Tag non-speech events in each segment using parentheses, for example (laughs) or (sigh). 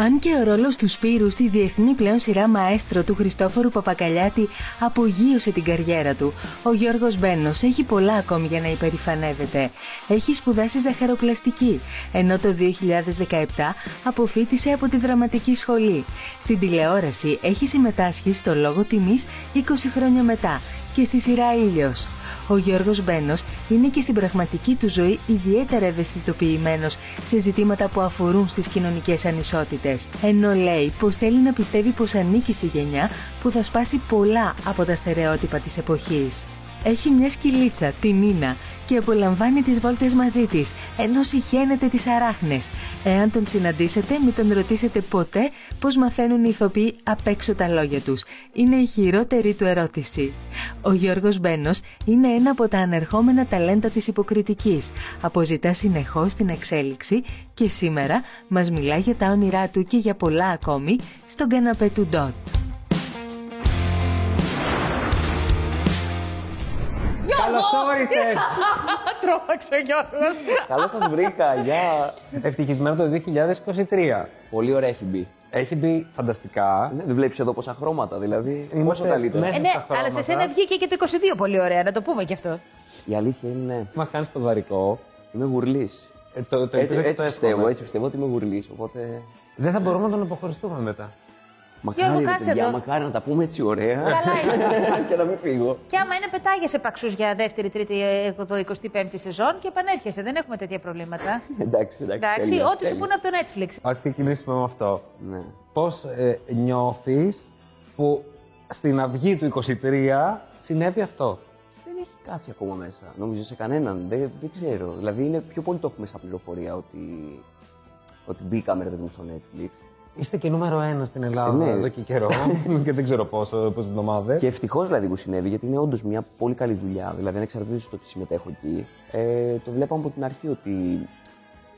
Αν και ο ρόλος του Σπύρου στη διεθνή πλέον σειρά μαέστρο του Χριστόφορου Παπακαλιάτη απογείωσε την καριέρα του, ο Γιώργος Μπένος έχει πολλά ακόμη για να υπερηφανεύεται. Έχει σπουδάσει ζαχαροπλαστική, ενώ το 2017 αποφύτησε από τη δραματική σχολή. Στην τηλεόραση έχει συμμετάσχει στο Λόγο Τιμής 20 χρόνια μετά και στη σειρά Ήλιος. Ο Γιώργος Μπένος είναι και στην πραγματική του ζωή ιδιαίτερα ευαισθητοποιημένος σε ζητήματα που αφορούν στις κοινωνικές ανισότητες. Ενώ λέει πως θέλει να πιστεύει πως ανήκει στη γενιά που θα σπάσει πολλά από τα στερεότυπα της εποχής. Έχει μια σκυλίτσα, τη Νίνα, και απολαμβάνει τις βόλτες μαζί της, ενώ συχαίνεται τις αράχνες. Εάν τον συναντήσετε, μην τον ρωτήσετε ποτέ πώς μαθαίνουν οι ηθοποιοί απ' έξω τα λόγια τους. Είναι η χειρότερη του ερώτηση. Ο Γιώργος Μπένος είναι ένα από τα ανερχόμενα ταλέντα της υποκριτικής. Αποζητά συνεχώς την εξέλιξη και σήμερα μας μιλά για τα όνειρά του και για πολλά ακόμη στον καναπέ του Ντότ. Καλώ όρισε! (laughs) Τρόμαξε ο Γιώργος. Καλώς σας βρήκα. Γεια. Ευτυχισμένο το 2023. Πολύ ωραία έχει μπει. Έχει μπει φανταστικά. Ναι, δεν βλέπεις εδώ πόσα χρώματα, δηλαδή. Είμαστε Πόσο καλύτερα. μέσα Ε, ναι, στα αλλά σε χρώματα. σένα βγήκε και το 22 πολύ ωραία, να το πούμε και αυτό. Η αλήθεια είναι. Μας κάνεις ποδαρικό. Είμαι γουρλής. Ε, το, το Έτσι, ελπίζω και έτσι το πιστεύω, εύχομαι. έτσι πιστεύω ότι είμαι γουρλής. Οπότε. Δεν θα μπορούμε να τον αποχωριστούμε μετά. Μακάρι, ρε κάτσε παιδιά, εδώ. μακάρι να τα πούμε έτσι ωραία. Καλά (laughs) είμαστε. και να μην φύγω. Και άμα είναι πετάγεσαι παξούς για δεύτερη, τρίτη, εδώ 25η σεζόν και επανέρχεσαι. Δεν έχουμε τέτοια προβλήματα. (laughs) εντάξει, εντάξει. Εντάξει, τέλεια, ό,τι σου τέλεια. πούνε από το Netflix. Α ξεκινήσουμε με αυτό. Ναι. Πώς ε, νιώθεις που στην αυγή του 23 συνέβη αυτό; Δεν έχει κάτσει ακόμα μέσα. Νομίζω σε κανέναν. Δεν, δεν ξέρω. Δηλαδή είναι πιο πολύ το έχουμε σαν πληροφορία ότι, ότι μπήκαμε ρε παιδί μου στο Netflix. Είστε και νούμερο ένα στην Ελλάδα Ε, ναι. εδώ και καιρό (laughs) και δεν ξέρω πόσο, πόσε εβδομάδες. Και ευτυχώς δηλαδή που συνέβη, γιατί είναι όντως μια πολύ καλή δουλειά. Δηλαδή, ανεξαρτήτω του ότι συμμετέχω εκεί, ε, το βλέπαμε από την αρχή ότι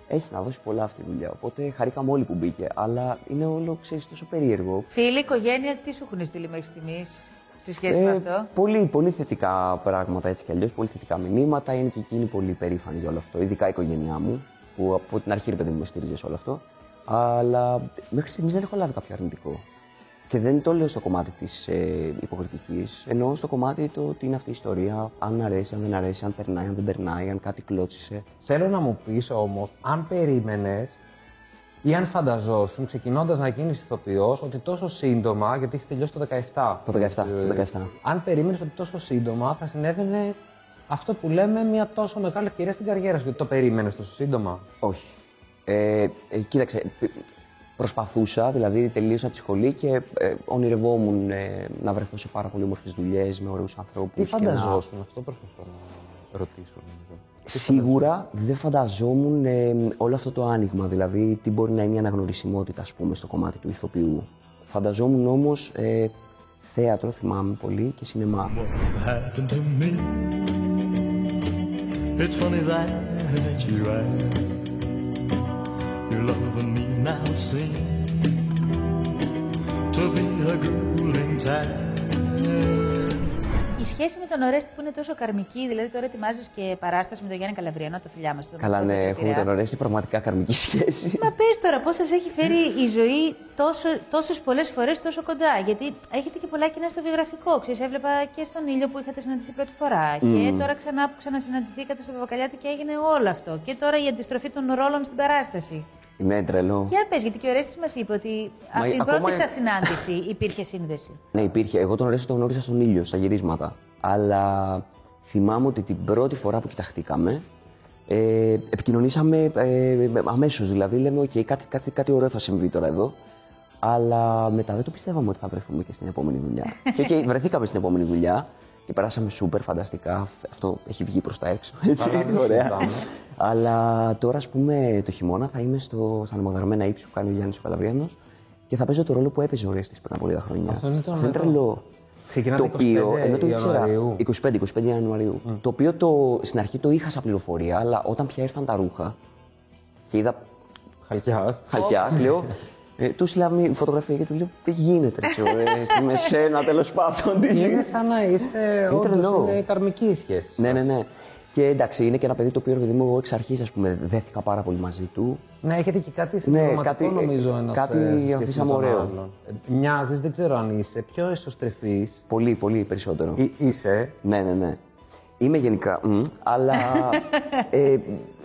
έχει να δώσει πολλά αυτή η δουλειά. Οπότε χαρήκαμε όλοι που μπήκε. Αλλά είναι όλο, ξέρεις, τόσο περίεργο. Φίλοι, οικογένεια, τι σου έχουν στείλει μέχρι στιγμής σε σχέση Ε, με αυτό; Πολύ, πολύ θετικά πράγματα έτσι κι αλλιώς, πολύ θετικά μηνύματα. Είναι και εκείνη πολύ περήφανη για όλο αυτό, ειδικά η οικογένειά μου, που από την αρχή ρε παιδί μου με στήριζε σε όλο αυτό. Αλλά μέχρι στιγμής δεν έχω λάβει κάποιο αρνητικό. Και δεν το λέω στο κομμάτι της ε, υποκριτικής. Εννοώ στο κομμάτι το ότι είναι αυτή η ιστορία. Αν αρέσει, αν δεν αρέσει, αν περνάει, αν δεν περνάει, αν κάτι κλώτσισε. Θέλω να μου πεις όμως, αν περίμενες ή αν φανταζόσουν, ξεκινώντας να γίνεις ηθοποιός, ότι τόσο σύντομα, γιατί έχεις τελειώσει το 17. Το 17, το 17. Αν περίμενες ότι τόσο σύντομα θα συνέβαινε αυτό που λέμε μια τόσο μεγάλη ευκαιρία στην καριέρα σου. Γιατί το περίμενες τόσο σύντομα; Όχι. Ε, ε, κοίταξε, π- προσπαθούσα, δηλαδή τελείωσα τη σχολή και ε, ονειρευόμουν ε, να βρεθώ σε πάρα πολύ όμορφες δουλειές, με ωραίους ανθρώπους. Τι και να- φανταζόσουν, αυτό προσπαθώ να ρωτήσω νομίζω. Σίγουρα δεν φανταζόμουν ε, όλο αυτό το άνοιγμα, δηλαδή τι μπορεί να είναι η αναγνωρισιμότητα, ας πούμε, στο κομμάτι του ηθοποιού. Φανταζόμουν όμως ε, θέατρο, θυμάμαι πολύ, και σινεμά. happened to me; It's funny that you ask. You're loving me now, seem to be a grueling task. Η σχέση με τον Ορέστη που είναι τόσο καρμική, δηλαδή τώρα ετοιμάζεις και παράσταση με τον Γιάννη Καλαβριανό, το φιλιά μας. Καλά, ναι, έχουμε τον Ορέστη πραγματικά καρμική (laughs) σχέση. Μα πες τώρα, πώς σας έχει φέρει η ζωή τόσο, τόσες πολλές φορές τόσο κοντά; Γιατί έχετε και πολλά κοινά στο βιογραφικό. Ξέρεις, έβλεπα και στον ήλιο που είχατε συναντηθεί πρώτη φορά. Και τώρα ξανά που ξανασυναντηθήκατε στο Παπακαλιάτη και έγινε όλο αυτό. Και τώρα η αντιστροφή των ρόλων στην παράσταση. Ναι, τρελό. Για πες, γιατί και ο Ρέστης μας είπε ότι από την ακόμα πρώτη είναι- σας συνάντηση υπήρχε σύνδεση. (laughs) Ναι, υπήρχε. Εγώ τον Ορέστη τον γνώρισα στον ήλιο, στα γυρίσματα. Αλλά θυμάμαι ότι την πρώτη φορά που κοιταχτήκαμε, ε, επικοινωνήσαμε ε, αμέσως. Δηλαδή, λέμε: OK, κάτι, κάτι, κάτι ωραίο θα συμβεί τώρα εδώ. Αλλά μετά δεν το πιστεύαμε ότι θα βρεθούμε και στην επόμενη δουλειά. (laughs) και okay, βρεθήκαμε στην επόμενη δουλειά και περάσαμε σούπερ φανταστικά. Αυτό έχει βγει προς τα έξω. Έτσι, Καλά, δεν ωραία. Συζητάμε. Αλλά τώρα, ας πούμε, το χειμώνα θα είμαι στο, στα ανεμοδαρμένα ύψη που κάνει ο Γιάννης ο Καλαβριάνος και θα παίζω το ρόλο που έπαιζε ο Ρέστης πριν από λίγα χρόνια. Αυτό είναι το Αυτό είναι ωραίο. τρελό. Ξεκινάτε το οποίο, 25 ενώ το ήξερα, Ιανουαρίου. 25, 25 Ιανουαρίου. Το οποίο το, στην αρχή το είχα σαν πληροφορία, αλλά όταν πια ήρθαν τα ρούχα και είδα Χαλκιάς. χαλκιάς, λέω. Ε, του στείλα μια φωτογραφία και του λέω: Τι γίνεται, έτσι, ωραία, με σένα τέλος πάντων. Τι Είναι γίνεται; σαν να είστε όντως τρελό. είναι καρμική η σχέση. Ναι, ναι, ναι. Και εντάξει, είναι και ένα παιδί το οποίο, ρε παιδί μου, εγώ εξ αρχής, ας πούμε, δέθηκα πάρα πολύ μαζί του. Ναι, έχετε και κάτι Ναι, συμπληρωματικό κάτι- νομίζω ένας κάτι ε, σε σχέση αφήσαμε με τον ωραίο. άλλον. Ε, Μοιάζεις, δεν ξέρω αν είσαι, πιο εσωστρεφής. Πολύ, πολύ περισσότερο. Ή- Είσαι. Ναι, ναι, ναι. Είμαι γενικά, μ, αλλά (laughs) ε,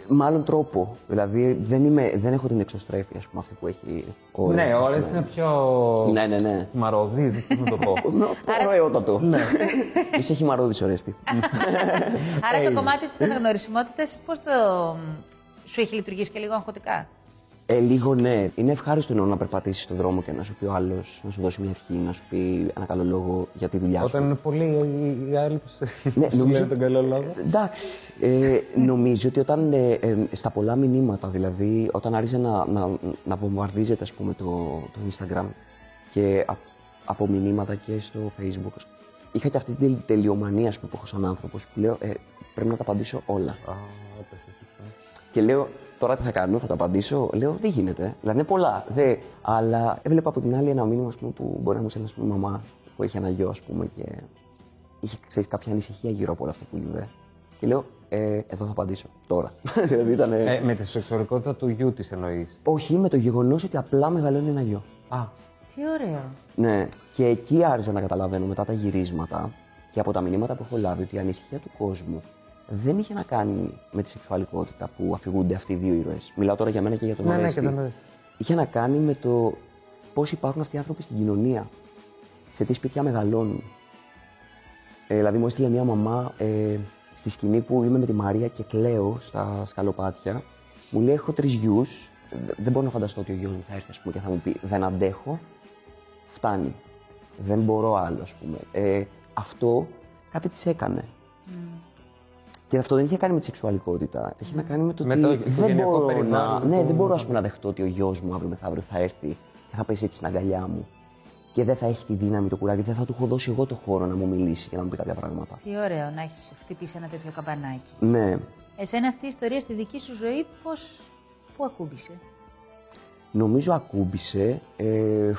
με άλλον τρόπο. Δηλαδή δεν, είμαι, δεν έχω την εξωστρέφεια, ας πούμε, αυτή που έχει ο Ωρες, Ναι, ας πούμε. όλες είναι πιο Ναι, ναι, ναι. μαροδείς, πώς να το πω. (laughs) Ναι, Ωραιότατο. Ναι. (laughs) Είσαι χυμαρόδης, Ορέστη. Άρα το κομμάτι της αναγνωρισιμότητας, πώς το. σου έχει λειτουργήσει και λίγο αγχωτικά; Ε, λίγο ναι. Είναι ευχάριστο εννοώ να περπατήσεις στον δρόμο και να σου πει ο άλλος, να σου δώσει μια ευχή, να σου πει ένα καλό λόγο για τη δουλειά σου. Όταν είναι πολύ οι- οι άλλοι που σε- Ναι, που σου νομίζω- λένε τον καλό λόγο. Εντάξει. Ε, νομίζω ότι όταν ε, ε, στα πολλά μηνύματα, δηλαδή όταν άρχισε να, να, να βομβαρδίζεται ας πούμε, το, το Instagram και α- από μηνύματα και στο Facebook, είχα και αυτή την τελ- τελειομανία ας πούμε, που έχω σαν άνθρωπος που λέω ε, πρέπει να τα απαντήσω όλα. Α, έπεσε εσύ. Και λέω, τώρα τι θα κάνω, θα τα απαντήσω. Λέω, δεν γίνεται. Δηλαδή είναι πολλά. Δε. Αλλά έβλεπα από την άλλη ένα μήνυμα ας πούμε, που μπορεί να μου στέλνει ας πούμε, η μαμά που έχει ένα γιο, ας πούμε, και είχε ξέρεις, κάποια ανησυχία γύρω από όλο αυτό που είδε. Και λέω, ε, εδώ θα απαντήσω. Τώρα. (laughs) δηλαδή ήταν. Ε, με τη σεξουαλικότητα του γιού της εννοείς. Όχι, με το γεγονός ότι απλά μεγαλώνει ένα γιο. Α, Τι ωραίο. Ναι. Και εκεί άρχισα να καταλαβαίνω μετά τα γυρίσματα και από τα μηνύματα που έχω λάβει ότι η ανησυχία του κόσμου δεν είχε να κάνει με τη σεξουαλικότητα που αφηγούνται αυτοί οι δύο ήρωες. Μιλάω τώρα για μένα και για τον Ναι, ναι, Ορέστη. και τον Ορέστη. Είχε να κάνει με το πώς υπάρχουν αυτοί οι άνθρωποι στην κοινωνία. Σε τι σπίτια μεγαλώνουν. Ε, δηλαδή, μου έστειλε μια μαμά ε, στη σκηνή που είμαι με τη Μαρία και κλαίω στα σκαλοπάτια. Μου λέει: Έχω τρεις γιους. Δεν μπορώ να φανταστώ ότι ο γιος μου θα έρθει ας πούμε, και θα μου πει: Δεν αντέχω. Φτάνει. Δεν μπορώ άλλο, ας πούμε. Ε, αυτό κάτι της έκανε. Και αυτό δεν είχε κάνει με τη σεξουαλικότητα. Έχει να κάνει με το Με ότι το δεν οικογενειακό μπορώ, να, περιβάλλον ναι, που- δεν μπορώ ας πούμε, να δεχτώ ότι ο γιος μου αύριο μεθαύριο θα έρθει και θα πέσει έτσι στην αγκαλιά μου. Και δεν θα έχει τη δύναμη το κουράγιο, δεν θα του έχω δώσει εγώ το χώρο να μου μιλήσει και να μου πει κάποια πράγματα. Τι ωραίο να έχεις χτυπήσει ένα τέτοιο καμπανάκι. Ναι. Εσένα αυτή η ιστορία στη δική σου ζωή πώς, πού ακούμπησε; Νομίζω ακούμπησε ε,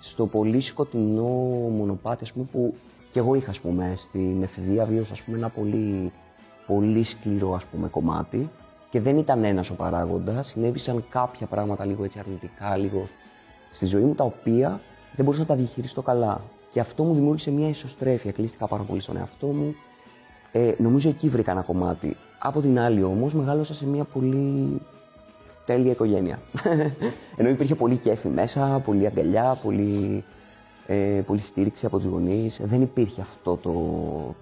στο πολύ σκοτεινό μονοπάτι ας πούμε, που και εγώ είχα ας πούμε, στην εφηβεία βίωσα ας πούμε, ένα πολύ, πολύ σκληρό ας πούμε, κομμάτι και δεν ήταν ένας ο παράγοντας, συνέβησαν κάποια πράγματα λίγο έτσι αρνητικά, λίγο στη ζωή μου τα οποία δεν μπορούσα να τα διαχειριστώ καλά. Και αυτό μου δημιούργησε μια ισοστρέφεια, κλείστηκα πάρα πολύ στον εαυτό μου. Ε, νομίζω εκεί βρήκα ένα κομμάτι. Από την άλλη όμως μεγάλωσα σε μια πολύ τέλεια οικογένεια. (laughs) Ενώ υπήρχε πολύ κέφι μέσα, πολύ αγκαλιά, πολύ, ε, πολύ στήριξη από τους γονείς. Δεν υπήρχε αυτό το,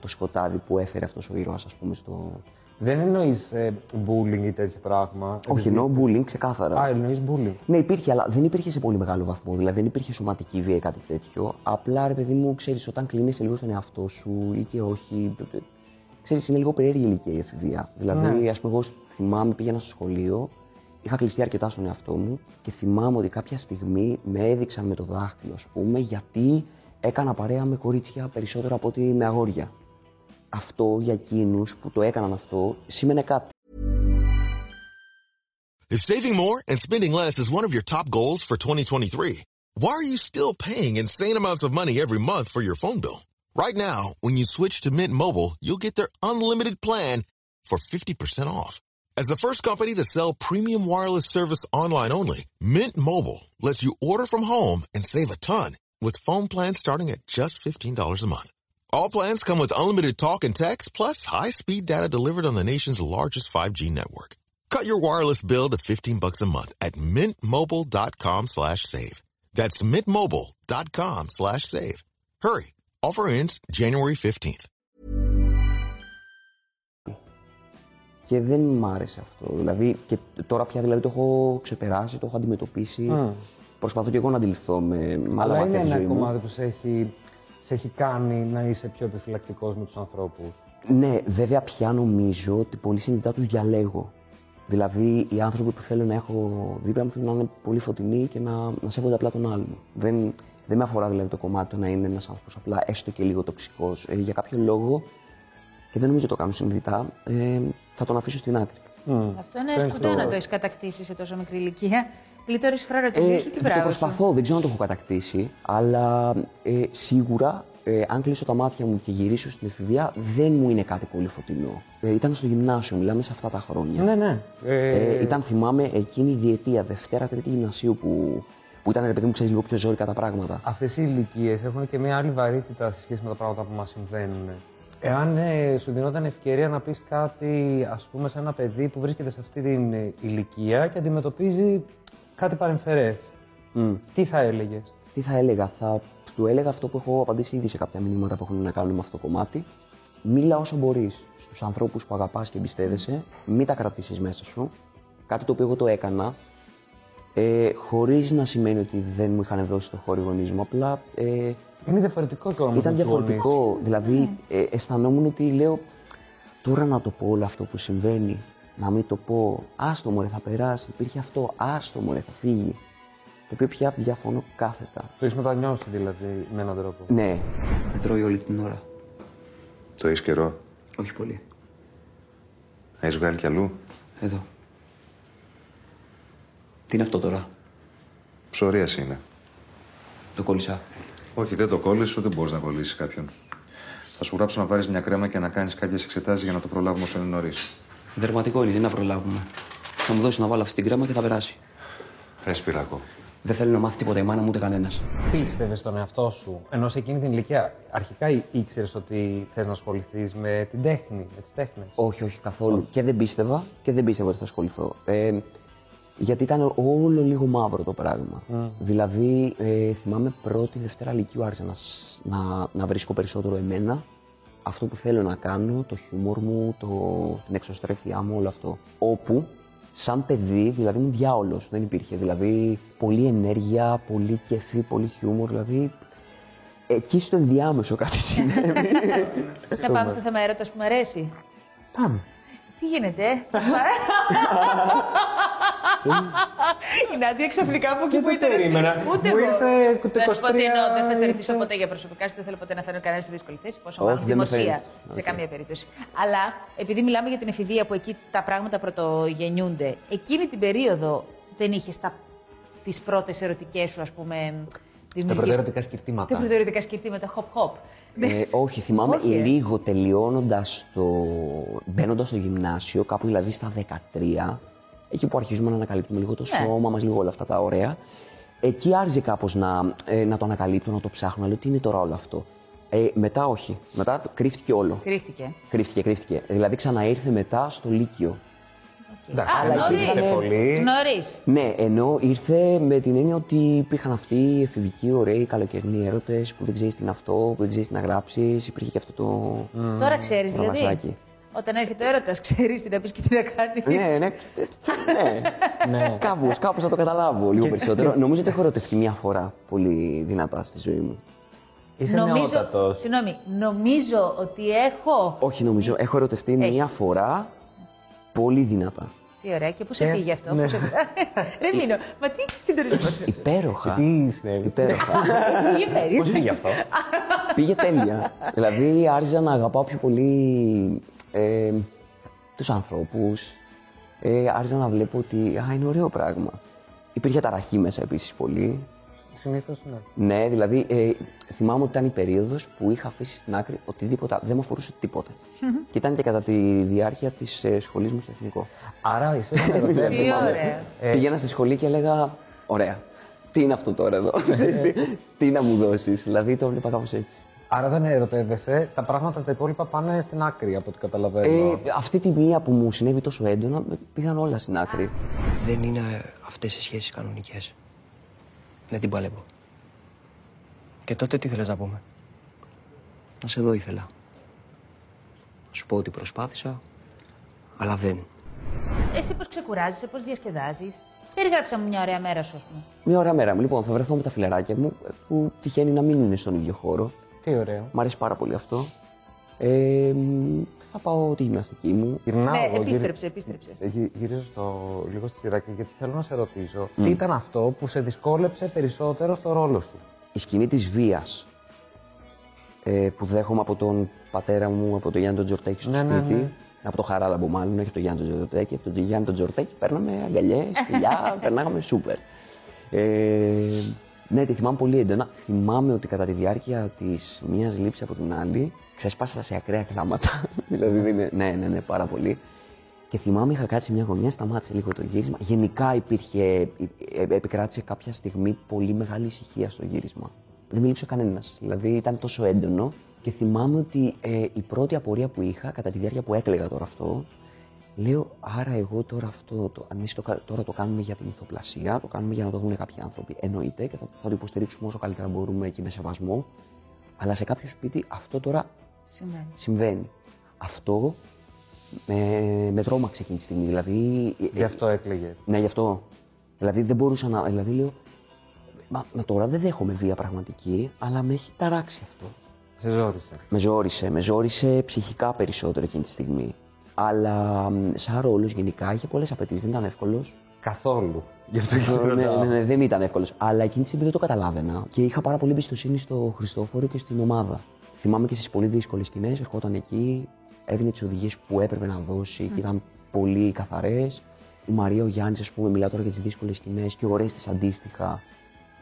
το σκοτάδι που έφερε αυτός ο ήρωας, ας πούμε, στο... δεν εννοείς ε, bullying ή τέτοιο πράγμα. Όχι, εννοώ bullying ξεκάθαρα. Α, εννοείς bullying. Ναι, υπήρχε, αλλά δεν υπήρχε σε πολύ μεγάλο βαθμό. Δηλαδή δεν υπήρχε σωματική βία ή κάτι τέτοιο. Απλά, ρε παιδί μου, ξέρεις, όταν κλείνεις λίγο στον εαυτό σου ή και όχι. Ξέρεις, είναι λίγο περίεργη η ηλικία η εφηβεία. Δηλαδή, ας πούμε, εγώ θυμάμαι, πήγαινα στο σχολείο, είχα κλειστεί αρκετά στον εαυτό μου και θυμάμαι ότι κάποια στιγμή με έδειξαν με το δάχτυλο, α πούμε, γιατί έκανα παρέα με κορίτσια περισσότερο από ότι με αγόρια. Αυτό για εκείνου που το έκαναν αυτό σήμαινε κάτι. If saving more and spending less is one of your top goals for 2023, why are you still paying insane amounts of money every month for your phone bill? Right now, when you switch to Mint Mobile, you'll get their unlimited plan for 50% off. As the first company to sell premium wireless service online only, Mint Mobile lets you order from home and save a ton with phone plans starting at just $15 a month. All plans come with unlimited talk and text plus high-speed data delivered on the nation's largest 5G network. Cut your wireless bill to 15 bucks a month at mintmobile.com slash save. That's mintmobile.com slash save. Hurry. Offer ends January 15th. Και δεν μ' άρεσε αυτό. Δηλαδή, και τώρα πια δηλαδή, το έχω ξεπεράσει, το έχω αντιμετωπίσει. Προσπαθώ και εγώ να αντιληφθώ με, με άλλα Αλλά μάτια είναι τη ένα ζωή μου. κομμάτι που σε έχει, σε έχει κάνει να είσαι πιο επιφυλακτικός με τους ανθρώπους. Ναι, βέβαια πια νομίζω ότι πολύ συνειδητά τους διαλέγω. Δηλαδή, οι άνθρωποι που θέλω να έχω δίπλα μου θέλουν να είναι πολύ φωτεινοί και να, να σέβονται απλά τον άλλον. Δεν, δεν με αφορά δηλαδή το κομμάτι το να είναι ένας άνθρωπος απλά έστω και λίγο τοξικός. Ε, για κάποιο λόγο, και δεν νομίζω το κάνω συνειδητά, ε, θα τον αφήσω στην άκρη. Αυτό είναι Παίρνεις σπουδαίο το- να το έχεις κατακτήσει σε τόσο μικρή ηλικία. Γλιτώνει χρόνο της Ε, ζωής σου και το μπράβο. σου. προσπαθώ, δεν ξέρω αν το έχω κατακτήσει, αλλά ε, σίγουρα ε, αν κλείσω τα μάτια μου και γυρίσω στην εφηβεία, δεν μου είναι κάτι πολύ φωτεινό. Ε, ήταν στο γυμνάσιο, μιλάμε σε αυτά τα χρόνια. Ναι, ναι. Ε, ήταν, θυμάμαι, εκείνη η διετία, Δευτέρα, Τρίτη γυμνασίου που, που ήταν, ρε παιδί μου, ξέρεις λίγο πιο ζώρικα τα πράγματα. Αυτές οι ηλικίες έχουν και μια άλλη βαρύτητα σε σχέση με τα πράγματα που μας συμβαίνουν. Εάν ε, σου δινόταν ευκαιρία να πεις κάτι, ας πούμε, σε ένα παιδί που βρίσκεται σε αυτή την ε, ηλικία και αντιμετωπίζει κάτι παρεμφερές, τι θα έλεγες; Τι θα έλεγα, θα του έλεγα αυτό που έχω απαντήσει ήδη σε κάποια μηνύματα που έχουν να κάνουν με αυτό το κομμάτι. Μίλα όσο μπορείς στους ανθρώπους που αγαπάς και εμπιστεύεσαι, μην τα κρατήσεις μέσα σου. Κάτι το οποίο εγώ το έκανα, ε, χωρίς να σημαίνει ότι δεν μου είχαν δώσει το χώρο οι γονεί μου. Απλά ε, Είναι διαφορετικό και όμω. ήταν διαφορετικό. Δηλαδή, ε, αισθανόμουν ότι λέω τώρα να το πω όλο αυτό που συμβαίνει, να μην το πω. Άστο μωρέ, θα περάσει. Υπήρχε αυτό. Άστο μωρέ, θα φύγει. Το οποίο πια διαφωνώ κάθετα. Το έχεις μετανιώσει δηλαδή με έναν τρόπο. Ναι, με τρώει όλη την ώρα. Το έχεις καιρό; Όχι πολύ. Έχεις βγάλει κι αλλού; Εδώ. Τι είναι αυτό τώρα, Ψωρίας είναι. το κόλλησα. Όχι, δεν το κόλλησε, ούτε μπορείς να κολλήσεις κάποιον. Θα σου γράψω να πάρεις μια κρέμα και να κάνεις κάποιες εξετάσεις για να το προλάβουμε όσο είναι νωρίς. Δερματικό είναι, τι να προλάβουμε. Θα μου δώσεις να βάλω αυτή την κρέμα και θα περάσει. Ρε Σπυράκο. Δεν θέλω να μάθει τίποτα η μάνα μου ούτε κανένας. Πίστευες στον εαυτό σου, ενώ σε εκείνη την ηλικία αρχικά ήξερες ότι θες να ασχοληθείς με την τέχνη, με τις τέχνες; Όχι, όχι καθόλου. Και δεν πίστευα και δεν πίστευα ότι θα ασχοληθώ. Ε, γιατί ήταν όλο λίγο μαύρο το πράγμα. Δηλαδή, ε, θυμάμαι πρώτη, Δευτέρα Λυκείου άρχισα να, σ- να, να βρίσκω περισσότερο εμένα. Αυτό που θέλω να κάνω, το χιούμορ μου, το, την εξωστρέφειά μου, όλο αυτό. Όπου, σαν παιδί, δηλαδή ήμουν διάολος, δεν υπήρχε. Δηλαδή, πολλή ενέργεια, πολύ κέφι, πολύ χιούμορ, δηλαδή... Εκεί στο ενδιάμεσο κάτι συνέβη. (laughs) Να πάμε στο θέμα έρωτας που μου αρέσει. Πάμε. Τι γίνεται, ε; (laughs) (laughs) Η Νάντια ξαφνικά από εκεί Δεν που το ήταν. περίμενα. Ούτε Μου εγώ. ήρθε το Να σου πω τι 23 εννοώ. Δεν θα σε ρωτήσω ήρθε. ποτέ για προσωπικά σου, δεν θέλω ποτέ να φέρω κανένα σε δύσκολη θέση. Πόσο Όχι, μάλλον δεν με δημοσία. φέρνεις. Σε Οκ. καμία περίπτωση. Αλλά επειδή μιλάμε για την εφηβεία που εκεί τα πράγματα πρωτογεννιούνται, εκείνη την περίοδο δεν είχες τις πρώτες ερωτικές σου, ας πούμε. Τα δημιουργίες- πρωτοερωτικά Τα σκυρτήματα. πρωτοερωτικά σκυρτήματα, hop hop. Ε, όχι, θυμάμαι Όχι, ε. λίγο τελειώνοντας το. μπαίνοντας στο γυμνάσιο, κάπου δηλαδή στα 13, εκεί που αρχίζουμε να ανακαλύπτουμε λίγο το Ναι. σώμα μας, λίγο όλα αυτά τα ωραία. Εκεί άρχισε κάπως να, ε, να το ανακαλύπτω, να το ψάχνω. Να λέω τι είναι τώρα όλο αυτό; Ε, μετά όχι. Μετά κρύφτηκε όλο. Κρύφτηκε. Κρύφτηκε, κρύφτηκε. Δηλαδή ξαναήρθε μετά στο Λύκειο. Εντάξει, Α, δεν νωρίς. υπήρχε πολύ. Νωρίς. Ναι, ενώ ήρθε με την έννοια ότι υπήρχαν αυτοί οι εφηβικοί, ωραίοι, καλοκαιρινοί έρωτες που δεν ξέρεις τι είναι αυτό, που δεν ξέρεις τι να γράψεις. Υπήρχε και αυτό το. Τώρα ξέρεις δηλαδή. Ραβασάκι. Όταν έρχεται ο έρωτας, ξέρεις τι να πεις και τι να κάνεις. ναι, ναι, ναι. Ναι. Κάπως, κάπως θα το καταλάβω λίγο περισσότερο. Νομίζω ότι έχω ερωτευτεί μια φορά πολύ δυνατά στη ζωή μου. Είσαι νομίζω, νεότατος. συγγνώμη, νομίζω ότι έχω. Όχι νομίζω, έχω ερωτευτεί Έχεις. μια φορά πολύ δυνατά. Τι ωραία, και πού σε Και- πήγε αυτό. ναι. πού σε... Ρε Μίνο, μα τι συντονισμός; Υπέροχα. Τι συνέβη. Υπέροχα. Πήγε πέρυσι. Πώς πήγε αυτό; Πήγε τέλεια. δηλαδή άρχισα να αγαπάω πιο πολύ ε, τους ανθρώπους. Ε, άρχισα να βλέπω ότι α, είναι ωραίο πράγμα. Υπήρχε ταραχή μέσα επίσης πολύ. Συνήθως ναι. Ναι, δηλαδή ε, θυμάμαι ότι ήταν η περίοδος που είχα αφήσει στην άκρη οτιδήποτε, δεν με αφορούσε τίποτα. και ήταν και κατά τη διάρκεια της ε, σχολής μου στο εθνικό. Άρα είσαι ένα (laughs) Τι ερωτεύεσαι. ωραία. Πήγαινα στη σχολή και έλεγα: Ωραία, τι είναι αυτό τώρα εδώ, (laughs) Ξέρεις τι, τι να μου δώσεις. Δηλαδή το έβλεπα κάπως έτσι. Άρα όταν ερωτεύεσαι, τα πράγματα τα υπόλοιπα πάνε στην άκρη από ό,τι καταλαβαίνω. Ε, αυτή τη μία που μου συνέβη τόσο έντονα, πήγαν όλα στην άκρη. Δεν είναι αυτές οι σχέσεις κανονικές. Δεν την παλεύω. Και τότε τι θέλεις να πούμε; Να σε δω ήθελα. Να σου πω ότι προσπάθησα, αλλά δεν. Εσύ πώς ξεκουράζεσαι, πώς διασκεδάζεις; Περιγράψα μου μια ωραία μέρα σου, ας πούμε. Μια ωραία μέρα μου. Λοιπόν, θα βρεθώ με τα φιλεράκια μου που τυχαίνει να μην είναι στον ίδιο χώρο. Τι ωραίο. Μ' αρέσει πάρα πολύ αυτό. Ε, μ, θα πάω τη γυμναστική μου. Γυρνάω Ναι, εγώ, γυρι- επίστρεψε, επίστρεψε. Ε, γυ- Γυρίζω στο, λίγο στη σειρά και γιατί θέλω να σε ρωτήσω. Τι ήταν αυτό που σε δυσκόλεψε περισσότερο στο ρόλο σου; Η σκηνή της βίας ε, που δέχομαι από τον πατέρα μου, από τον Γιάννη τον Τζορτέκη στο Ναι, ναι, σπίτι. ναι. Από το Χαράλαμπο μάλλον, όχι από τον Γιάννη τον Τζορτέκη. Από τον Γιάννη τον Τζορτέκη παίρναμε αγκαλιές, φιλιά, (laughs) περνάγαμε σούπερ. Ε, Ναι, τη θυμάμαι πολύ έντονα. Θυμάμαι ότι κατά τη διάρκεια της μίας λήψης από την άλλη, ξέσπασα σε ακραία κλάματα. (laughs) δηλαδή, δεν είναι- ναι, ναι, ναι, πάρα πολύ. Και θυμάμαι, είχα κάτσει σε μια γωνιά, σταμάτησε λίγο το γύρισμα. Γενικά υπήρχε, ε, ε, επικράτησε κάποια στιγμή πολύ μεγάλη ησυχία στο γύρισμα. Δεν μίλησε κανένας. Δηλαδή ήταν τόσο έντονο. Και θυμάμαι ότι ε, η πρώτη απορία που είχα κατά τη διάρκεια που έκλαιγα τώρα αυτό, λέω άρα εγώ τώρα αυτό, το, αν εμείς το, κα- τώρα το κάνουμε για την ηθοπλασία, το κάνουμε για να το δουν κάποιοι άνθρωποι. Εννοείται και θα, θα το υποστηρίξουμε όσο καλύτερα μπορούμε και με σεβασμό. Αλλά σε κάποιο σπίτι αυτό τώρα Σημαίνει. συμβαίνει. Αυτό με, με τρόμαξε εκείνη τη στιγμή. Δηλαδή, ε, Γι' αυτό έκλαιγε. ναι, γι' αυτό. Δηλαδή δεν μπορούσα να. Δηλαδή λέω. Μα, μα τώρα δεν δέχομαι βία πραγματική, αλλά με έχει ταράξει αυτό. Σε ζόρισε. Με ζόρισε, με ζόρισε ψυχικά περισσότερο εκείνη τη στιγμή. Αλλά μ, σαν ρόλος γενικά είχε πολλές απαιτήσεις, δεν ήταν εύκολος. Καθόλου. Γι' αυτό και σε ναι, ναι, ρωτάω. ναι, δεν ήταν εύκολος. Αλλά εκείνη τη στιγμή δεν το καταλάβαινα. Και είχα πάρα πολύ εμπιστοσύνη στο Χριστόφορο και στην ομάδα. Θυμάμαι και στις πολύ δύσκολες σκηνές, ερχόταν εκεί, έδινε τις οδηγίες που έπρεπε να δώσει και ήταν πολύ καθαρές. Η Μαρία ο Γιάννης, ας πούμε, μιλά τώρα για τις δύσκολες σκηνές και ο Ρέστης αντίστοιχα.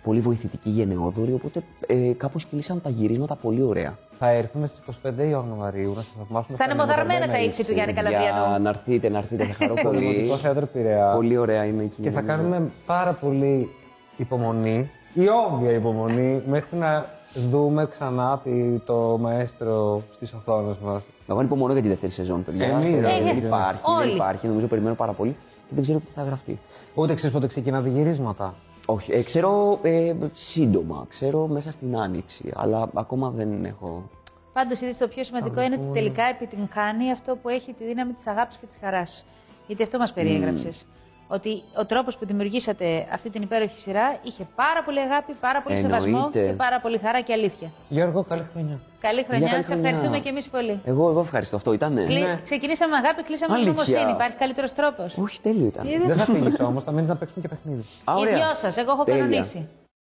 Πολύ βοηθητική γενναιόδορη, οπότε ε, κάπως κύλησαν τα γυρίσματα πολύ ωραία. Θα έρθουμε στις 25 Ιανουαρίου να σα θαυμάσουμε. Στα ανεμοδαρμένα τα ύψη του Γιάννη Καλαβριανού. Για να έρθετε, να έρθετε, θα χαρώ Στο πολύ. Δημοτικό Θέατρο Πειραιά. Πολύ ωραία είναι εκεί. Και θα κάνουμε πάρα πολύ υπομονή, ή όβια υπομονή, μέχρι να δούμε ξανά τη- το μαέστρο στις οθόνες μας. Εγώ ανυπομονώ για τη δεύτερη σεζόν, παιδιά. Εμείς, δεν, ε, δεν ε, υπάρχει, όλοι. δεν υπάρχει. Νομίζω περιμένω πάρα πολύ και δεν ξέρω τι θα γραφτεί. Ούτε ξέρεις πότε ξεκινά τα γυρίσματα. Όχι, ε, ξέρω ε, σύντομα, ξέρω μέσα στην άνοιξη, αλλά ακόμα δεν έχω. Πάντως, είδες το πιο σημαντικό είναι ότι τελικά επιτυγχάνει αυτό που έχει τη δύναμη της αγάπης και της χαράς. Γιατί αυτό μας περιέγραψες. Ότι ο τρόπος που δημιουργήσατε αυτή την υπέροχη σειρά είχε πάρα πολύ αγάπη, πάρα πολύ σεβασμό Εννοείται. και πάρα πολύ χαρά και αλήθεια. Γιώργο, καλή χρονιά. Καλή χρονιά, καλή σε χρονιά. ευχαριστούμε και εμείς πολύ. Εγώ, εγώ ευχαριστώ. Αυτό ήταν. Κλει- Ξεκινήσαμε με αγάπη, κλείσαμε με Αλήθεια. νομοσύνη. Υπάρχει καλύτερος τρόπος. Όχι, τέλειο ήταν. Δεν θα φύγει όμως, θα μείνει να παίξουμε και παιχνίδι. Α, Οι ωραία. δυο σας, εγώ έχω Τέλεια. κανονίσει.